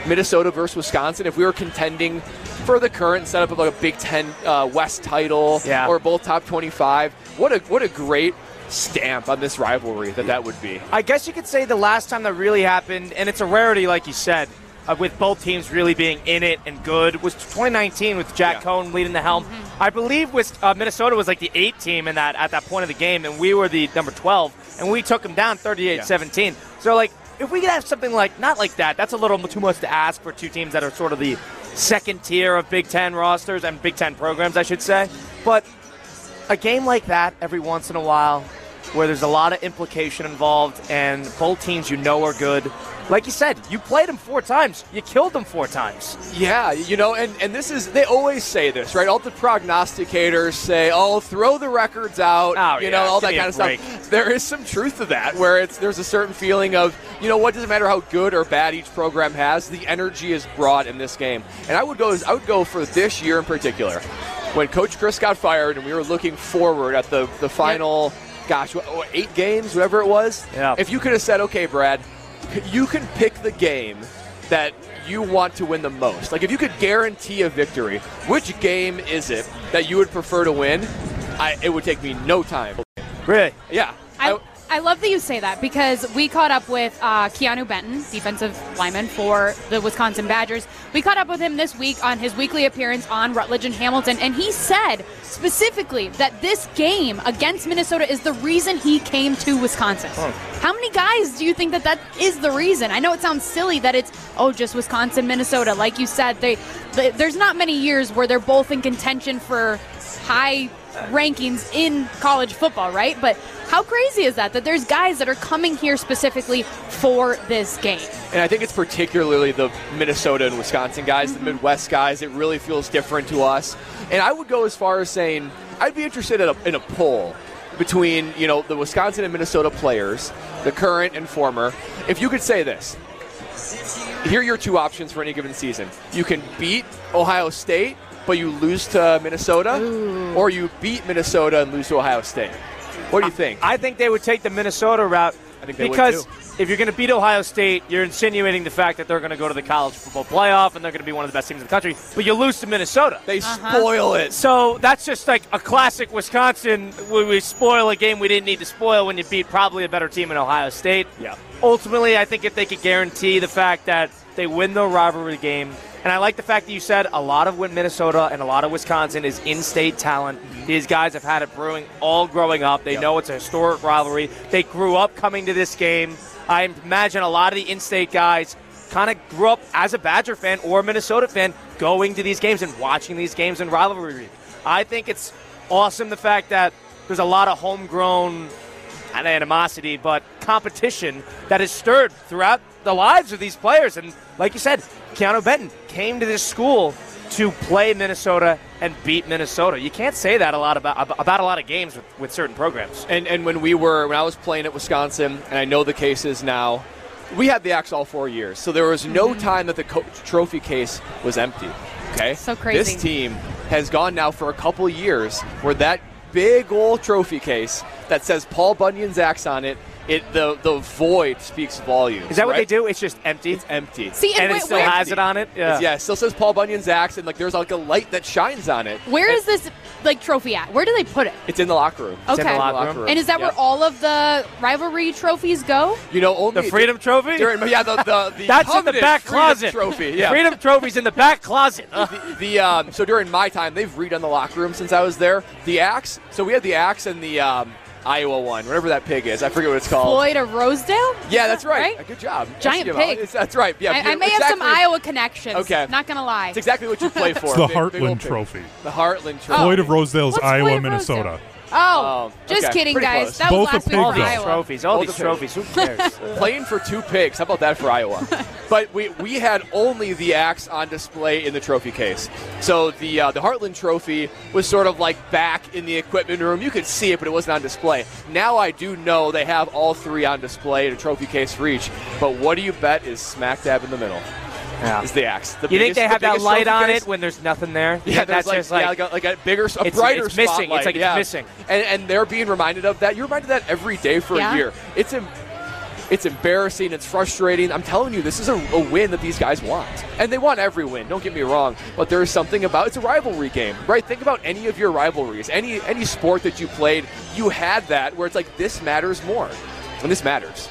Minnesota versus Wisconsin, if we were contending for the current setup of like a Big Ten uh, West title Yeah. or both top 25, what a what a great stamp on this rivalry that that would be. I guess you could say the last time that really happened, and it's a rarity, like you said, uh, with both teams really being in it and good, was 2019 with Jack Yeah. Coan leading the helm. I believe was, uh, Minnesota was like the eight team in that at that point of the game, and we were the number 12, and we took them down 38-17. So like, if we could have something like not like that, that's a little too much to ask for two teams that are sort of the second tier of Big Ten rosters and Big Ten programs, I should say. But a game like that every once in a while where there's a lot of implication involved and both teams you know are good. Like you said, you played them four times. You killed them four times. Yeah, you know, and, and this is, they always say this, right? All the prognosticators say, oh, throw the records out, Oh, you yeah, know, all that kind of break. stuff. There is some truth to that, where it's there's a certain feeling of, you know, what doesn't matter how good or bad each program has, the energy is brought in this game. And I would go, I would go for this year in particular. When Coach Chryst got fired and we were looking forward at the, the final gosh, what, what, eight games, whatever it was. Yeah. If you could have said, okay, Brad, you can pick the game that you want to win the most. Like if you could guarantee a victory, which game is it that you would prefer to win? I, it would take me no time. Really? Yeah. I, I love that you say that because we caught up with uh, Keanu Benton, defensive lineman for the Wisconsin Badgers. We caught up with him this week on his weekly appearance on Rutledge and Hamilton, and he said specifically that this game against Minnesota is the reason he came to Wisconsin. How many guys do you think that that is the reason? I know it sounds silly that it's oh just Wisconsin, Minnesota. Like you said, they, they there's not many years where they're both in contention for high rankings in college football, right? But how crazy is that? That there's guys that are coming here specifically for this game. And I think it's particularly the Minnesota and Wisconsin guys, the mm-hmm. Midwest guys. It really feels different to us. And I would go as far as saying I'd be interested in a, in a poll between you know the Wisconsin and Minnesota players, the current and former. If you could say this, here are your two options for any given season. You can beat Ohio State, but you lose to uh, Minnesota, or you beat Minnesota and lose to Ohio State. What do you think? I think they would take the Minnesota route I think they would, because too. if you're going to beat Ohio State, you're insinuating the fact that they're going to go to the college football playoff and they're going to be one of the best teams in the country. But you lose to Minnesota. They uh-huh. spoil it. So that's just like a classic Wisconsin. We, we spoil a game we didn't need to spoil when you beat probably a better team in Ohio State. Yeah. Ultimately, I think if they could guarantee the fact that they win the rivalry game, and I like the fact that you said a lot of Minnesota and a lot of Wisconsin is in-state talent. These guys have had it brewing all growing up. They know it's a historic rivalry. They grew up coming to this game. I imagine a lot of the in-state guys kind of grew up as a Badger fan or a Minnesota fan going to these games and watching these games in rivalry. I think it's awesome the fact that there's a lot of homegrown not animosity, but competition that is stirred throughout the lives of these players. And like you said, Keanu Benton came to this school to play Minnesota and beat Minnesota. You can't say that a lot about about a lot of games with, with certain programs. And and when we were when I was playing at Wisconsin, and I know the case is now, we had the axe all four years, so there was no mm-hmm. time that the co- trophy case was empty. Okay, So crazy. This team has gone now for a couple years where that big old trophy case that says Paul Bunyan's axe on it, it the the void speaks volumes. Is that what right? they do? It's just empty. It's empty. See, and, and it still where, has it on it. Yeah. yeah, it still says Paul Bunyan's axe, and like there's like a light that shines on it. where And is this like trophy at? Where do they put it? It's in the locker room. in the Okay. locker room. And is that Yeah. where all of the rivalry trophies go? You know, only The Freedom Trophy? During, yeah, the the, the That's in the back Freedom closet. Trophy. Yeah. Freedom Trophy's in the back closet. The, the um, so during my time, they've redone the locker room since I was there. The axe. So we had the axe and the um, Iowa one, whatever that pig is. I forget what it's called. Floyd of Rosedale? Yeah, that's right. Right? Good job. Giant SCML. pig. It's- That's right. Yeah, I, I may have some Iowa connections. Okay. Not gonna lie. It's exactly what you play for. It's the Big- big Heartland pig. Trophy. The Heartland Trophy. Floyd of Rosedale's What's Iowa, of Minnesota. Rosedale? Oh, Oh, just okay. kidding, Pretty guys. close. That Both was a last week pig, for though. Iowa. trophies. All All these the trophies. Who cares? playing for two pigs. How about that for Iowa? but we, we had only the axe on display in the trophy case. So the uh, the Heartland Trophy was sort of like back in the equipment room. You could see it, but it wasn't on display. Now I do know they have all three on display in a trophy case for each. But what do you bet is smack dab in the middle? Yeah. Is the axe? The You think biggest- they the have that light on case? it when there's nothing there? You Yeah, there's that's like, just like, yeah, like, a, like a bigger, a It's- brighter it's missing. It's spotlight, like it's missing. And, and they're being reminded of that. You're reminded of that every day for Yeah. a year. It's em- it's embarrassing. It's frustrating. I'm telling you, this is a, a win that these guys want, and they want every win. Don't get me wrong, but there is something about it's a rivalry game, right? Think about any of your rivalries, any any sport that you played. You had that where it's like this matters more, and this matters.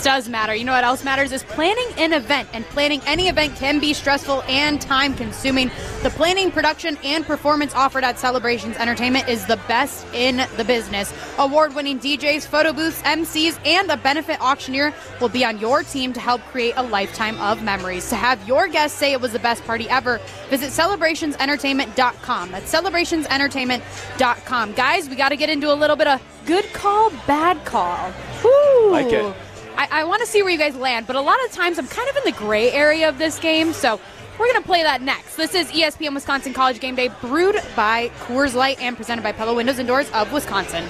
This does matter. You know what else matters is planning an event, and planning any event can be stressful and time consuming. The planning, production, and performance offered at Celebrations Entertainment is the best in the business. Award winning DJs, photo booths, MCs, and a benefit auctioneer will be on your team to help create a lifetime of memories. To have your guests say it was the best party ever, visit celebrationsentertainment.com. That's celebrationsentertainment.com. Guys, we got to get into a little bit of good call, bad call. Woo! Like it. I, I want to see where you guys land, but a lot of times I'm kind of in the gray area of this game, so we're going to play that next. This is ESPN Wisconsin College Game Day, brewed by Coors Light and presented by Pella Windows and Doors of Wisconsin.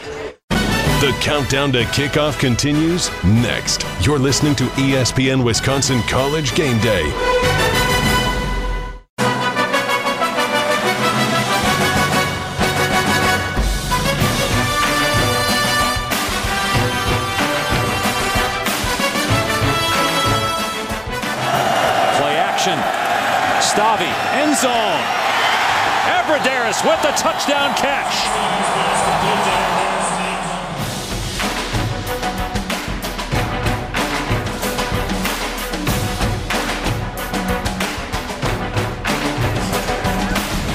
The countdown to kickoff continues next. You're listening to ESPN Wisconsin College Game Day. Stavi, end zone. Abbrederis with the touchdown catch.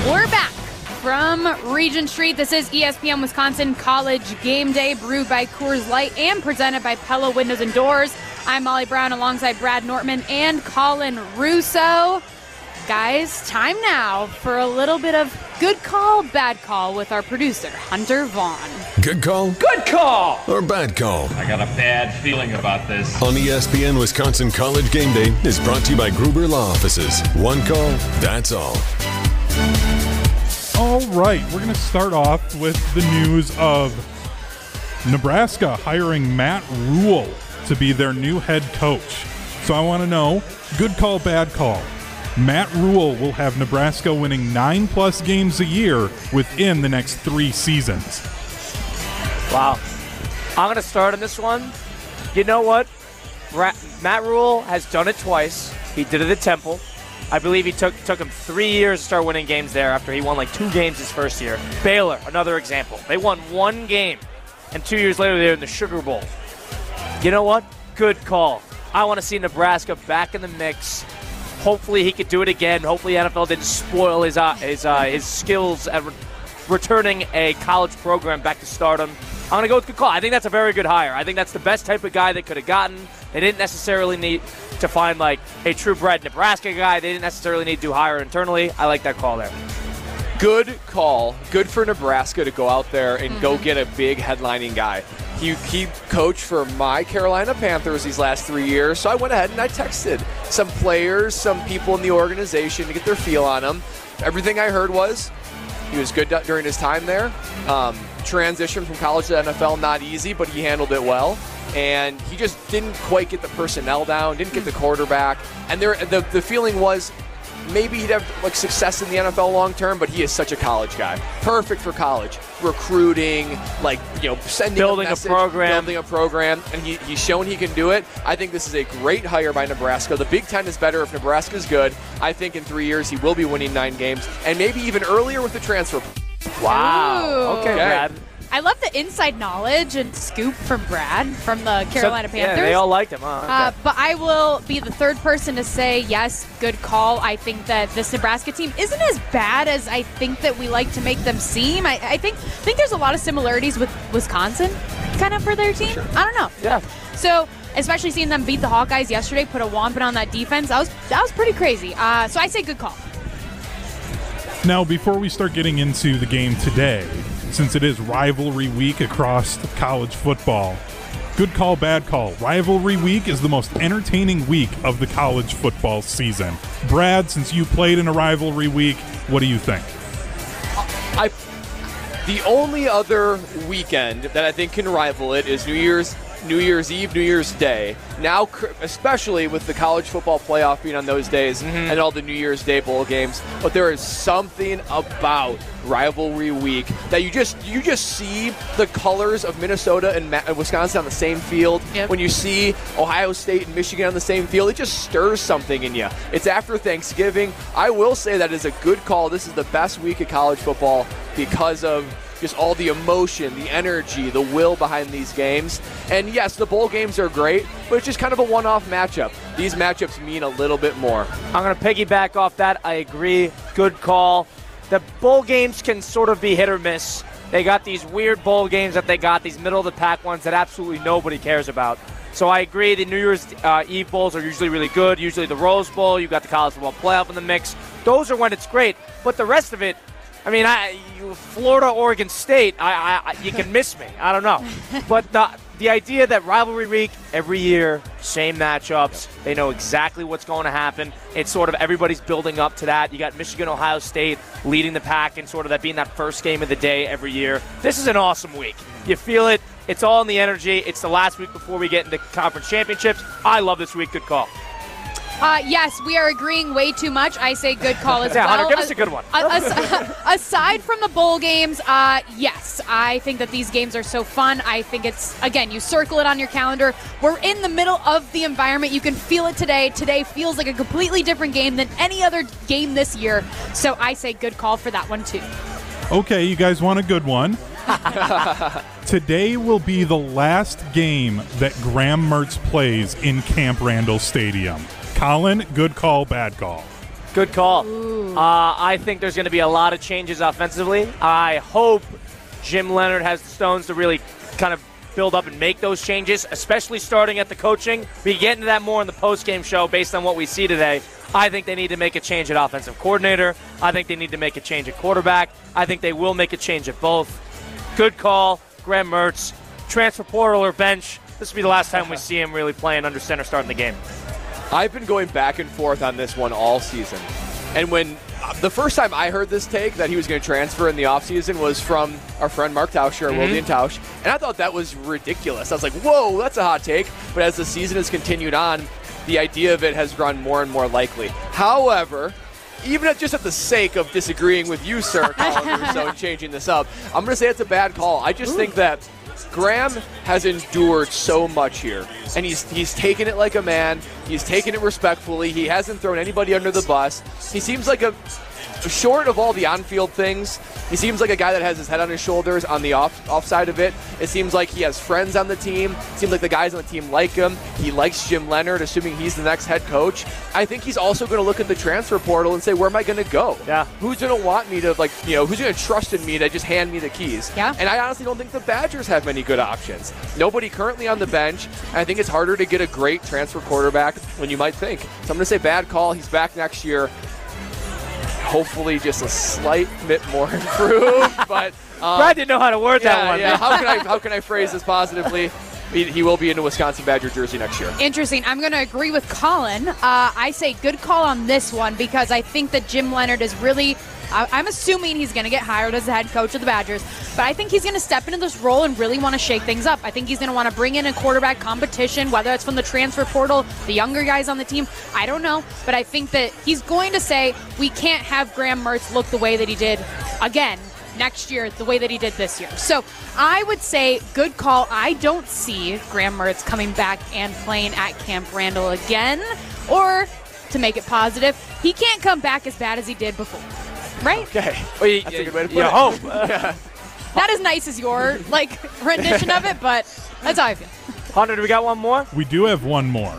We're back from Regent Street. This is ESPN Wisconsin College Game Day, brewed by Coors Light and presented by Pella Windows and Doors. I'm Molly Brown alongside Brad Nortman and Colin Russo. Guys, time now for a little bit of good call, bad call with our producer, Hunter Vaughn. Good call Good call. or bad call? I got a bad feeling about this. On ESPN Wisconsin College Game Day is brought to you by Gruber Law Offices. One call, that's all. All right, we're going to start off with the news of Nebraska hiring Matt Rhule to be their new head coach. So I want to know good call, bad call. Matt Rhule will have Nebraska winning nine plus games a year within the next three seasons. Wow. I'm going to start on this one. You know what? Ra- Matt Rhule has done it twice. He did it at Temple. I believe he took took him three years to start winning games there after he won like two games his first year. Baylor, another example. They won one game, and two years later they're in the Sugar Bowl. You know what? Good call. I want to see Nebraska back in the mix. Hopefully he could do it again. Hopefully NFL didn't spoil his uh, his uh, his skills at re- returning a college program back to stardom. I'm going to go with good call. I think that's a very good hire. I think that's the best type of guy they could have gotten. They didn't necessarily need to find like a true bred Nebraska guy. They didn't necessarily need to hire internally. I like that call there. Good call. Good for Nebraska to go out there and go get a big headlining guy. He, he coach for my Carolina Panthers these last three years, so I went ahead and I texted some players, some people in the organization to get their feel on him. Everything I heard was he was good during his time there. Um, transition from college to NFL, not easy, but he handled it well. And he just didn't quite get the personnel down, didn't get the quarterback. And there, the, the feeling was maybe he'd have like success in the NFL long term, but he is such a college guy. Perfect for college. Recruiting, like, you know, sending Building a message, program. Building a program, and he, he's shown he can do it. I think this is a great hire by Nebraska. The Big Ten is better if Nebraska's good. I think in three years he will be winning nine games, and maybe even earlier with the transfer. Wow. Ooh. Okay, Okay. Brad. I love the inside knowledge and scoop from Brad from the Carolina So- Panthers. Yeah, they all liked him. Huh? Okay. Uh, but I will be the third person to say yes, good call. I think that this Nebraska team isn't as bad as I think that we like to make them seem. I, I think think there's a lot of similarities with Wisconsin, kind of for their team. I don't know. yeah. So especially seeing them beat the Hawkeyes yesterday, put a wampin on that defense, that was that was pretty crazy. Uh, so I say good call. Now, before we start getting into the game today, since it is rivalry week across college football, good call, bad call. Rivalry week is the most entertaining week of the college football season. Brad, since you played in a rivalry week, what do you think? I the only other weekend that I think can rival it is New Year's New Year's Eve, New Year's Day. Now, especially with the college football playoff being on those days mm-hmm. and all the New Year's Day bowl games, but there is something about rivalry week that you just you just see the colors of Minnesota and Ma- Wisconsin on the same field. Yep. When you see Ohio State and Michigan on the same field, it just stirs something in you. It's after Thanksgiving. I will say that is a good call. This is the best week of college football because of just all the emotion, the energy, the will behind these games. And yes, the bowl games are great, but it's just kind of a one off matchup. These matchups mean a little bit more. I'm going to piggyback off that. I agree. Good call. The bowl games can sort of be hit or miss. They got these weird bowl games that they got, these middle of the pack ones that absolutely nobody cares about. So I agree. The New Year's uh, Eve bowls are usually really good. Usually the Rose Bowl, you got the college football playoff in the mix. Those are when it's great. But the rest of it, I mean, I, you, Florida, Oregon State, I, I, I, you can miss me. I don't know. But the the idea that rivalry week every year, same matchups, they know exactly what's going to happen. It's sort of everybody's building up to that. You got Michigan, Ohio State leading the pack, and sort of that being that first game of the day every year. This is an awesome week. Mm-hmm. You feel it. It's all in the energy. It's the last week before we get into conference championships. I love this week. Good call. Uh, yes, we are agreeing way too much. I say good call as Yeah, well. Hunter, give us a good one. as- aside from the bowl games, uh, yes, I think that these games are so fun. I think it's again, you circle it on your calendar. We're in the middle of the environment. You can feel it today. Today feels like a completely different game than any other game this year. So I say good call for that one too. Okay, you guys want a good one. Today will be the last game that Graham Mertz plays in Camp Randall Stadium. Colin, good call, bad call. Good call. Uh, I think there's going to be a lot of changes offensively. I hope Jim Leonhard has the stones to really kind of build up and make those changes, especially starting at the coaching. We get into that more in the post-game show based on what we see today. I think they need to make a change at offensive coordinator. I think they need to make a change at quarterback. I think they will make a change at both. Good call, Graham Mertz. Transfer portal or bench. This will be the last time we see him really playing under center starting the game. I've been going back and forth on this one all season. And when uh, the first time I heard this take that he was going to transfer in the offseason was from our friend Mark Tauscher, mm Wilde and Tausch. And I thought that was ridiculous. I was like, whoa, that's a hot take. But as the season has continued on, the idea of it has grown more and more likely. However, even at just at the sake of disagreeing with you, sir, Colin Russo, and changing this up, I'm going to say it's a bad call. I just think that Graham has endured so much here, and he's he's taken it like a man. He's taken it respectfully. He hasn't thrown anybody under the bus. He seems like a short of all the on-field things, he seems like a guy that has his head on his shoulders on the off off side of it. It seems like he has friends on the team. It seems like the guys on the team like him. He likes Jim Leonhard, assuming he's the next head coach. I think he's also going to look at the transfer portal and say, "Where am I going to go? Yeah. Who's going to want me to like, you know, who's going to trust in me to just hand me the keys?" Yeah. And I honestly don't think the Badgers have many good options. Nobody currently on the bench. I think it's harder to get a great transfer quarterback than you might think. So I'm going to say bad call. He's back next year hopefully just a slight bit more improved. but um, Brad didn't know how to word that one. yeah. How can I how can I phrase this positively? He, he will be in a Wisconsin Badger jersey next year. Interesting. I'm going to agree with Colin. Uh, I say good call on this one because I think that Jim Leonhard is really. I- I'm assuming he's going to get hired as the head coach of the Badgers, but I think he's going to step into this role and really want to shake things up. I think he's going to want to bring in a quarterback competition, whether it's from the transfer portal, the younger guys on the team. I don't know, but I think that he's going to say we can't have Graham Mertz look the way that he did again next year the way that he did this year. So I would say good call. I don't see Graham Mertz coming back and playing at Camp Randall again. Or to make it positive, he can't come back as bad as he did before. Right? Okay, Well, you, that's a good way to put you it. hope. Not as nice as your like rendition of it, but that's how I feel. Hunter, do we got one more? We do have one more.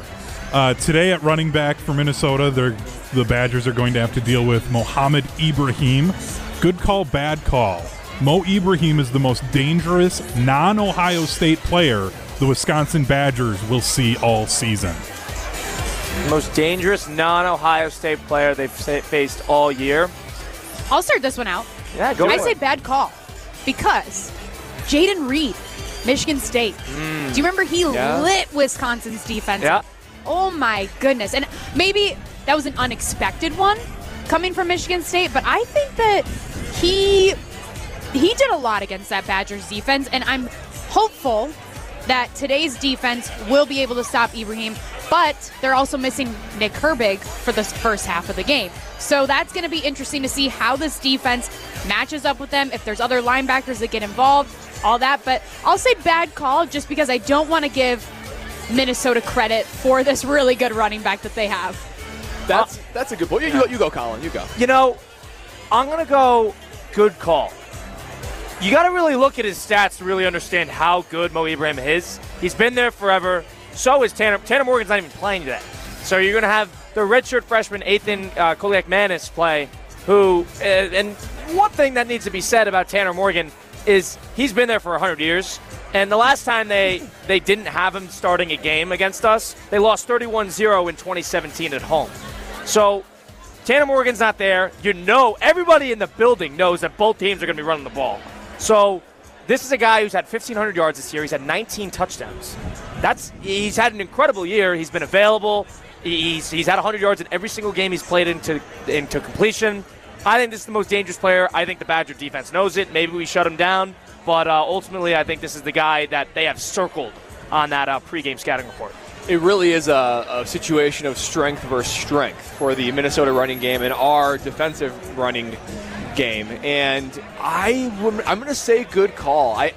Uh, today at running back for Minnesota, they're, the Badgers are going to have to deal with Mohamed Ibrahim. Good call, bad call. Mo Ibrahim is the most dangerous non Ohio State player the Wisconsin Badgers will see all season. Most dangerous non-Ohio State player they've faced all year. I'll start this one out. Yeah, go I say it. bad call because Jayden Reed, Michigan State. Hmm. Do you remember he Yeah. lit Wisconsin's defense? Yeah. Oh my goodness. And maybe that was an unexpected one coming from Michigan State, but I think that he he did a lot against that Badgers defense and I'm hopeful that today's defense will be able to stop Ibrahim, but they're also missing Nick Herbig for the first half of the game. So that's going to be interesting to see how this defense matches up with them, if there's other linebackers that get involved, all that. But I'll say bad call just because I don't want to give Minnesota credit for this really good running back that they have. That's that's a good point. You, you, go, you go, Colin. You go. You know, I'm going to go good call. You got to really look at his stats to really understand how good Mo Ibrahim is. He's been there forever. So is Tanner. Tanner Morgan's not even playing today. So you're going to have the redshirt freshman Ethan uh, Koliak Manis play, who, uh, and one thing that needs to be said about Tanner Morgan is he's been there for 100 years. And the last time they, they didn't have him starting a game against us, they lost 31 0 in 2017 at home. So Tanner Morgan's not there. You know, everybody in the building knows that both teams are going to be running the ball. So this is a guy who's had 1,500 yards this year. He's had 19 touchdowns. That's he's had an incredible year. He's been available. He's he's had 100 yards in every single game he's played into into completion. I think this is the most dangerous player. I think the Badger defense knows it. Maybe we shut him down, but uh, ultimately, I think this is the guy that they have circled on that uh, pregame scouting report. it really is a, a, situation of strength versus strength for the Minnesota running game and our defensive running game. And I, I'm going to say good call. I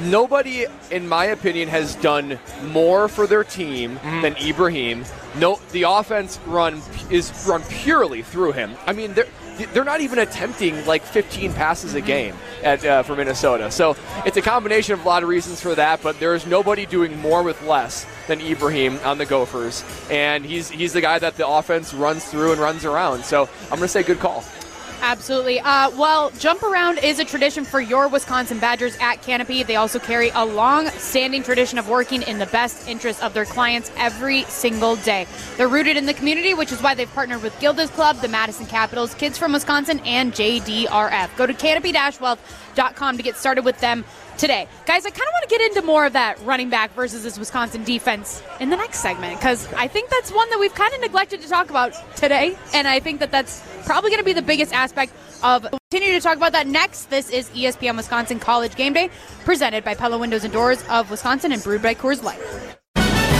nobody, in my opinion, has done more for their team mm. than Ibrahim. No, the offense run is run purely through him. I mean, they're they're not even attempting like 15 passes a game at, uh, for Minnesota. So it's a combination of a lot of reasons for that, but there is nobody doing more with less than Ibrahim on the Gophers, and he's he's the guy that the offense runs through and runs around. So I'm going to say good call. Absolutely. Uh, well, jump around is a tradition for your Wisconsin Badgers at Canopy. They also carry a long standing tradition of working in the best interest of their clients every single day. They're rooted in the community, which is why they've partnered with Gilda's Club, the Madison Capitals, Kids from Wisconsin, and JDRF. Go to canopy-wealth.com to get started with them today. Guys, I kind of want to get into more of that running back versus this Wisconsin defense in the next segment because I think that's one that we've kind of neglected to talk about today. And I think that that's probably going to be the biggest aspect of. Continue to talk about that next. This is ESPN Wisconsin College Game Day presented by Pella Windows and Doors of Wisconsin and brewed by Coors Light.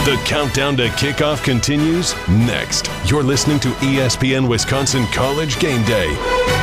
The countdown to kickoff continues next. You're listening to ESPN Wisconsin College Game Day.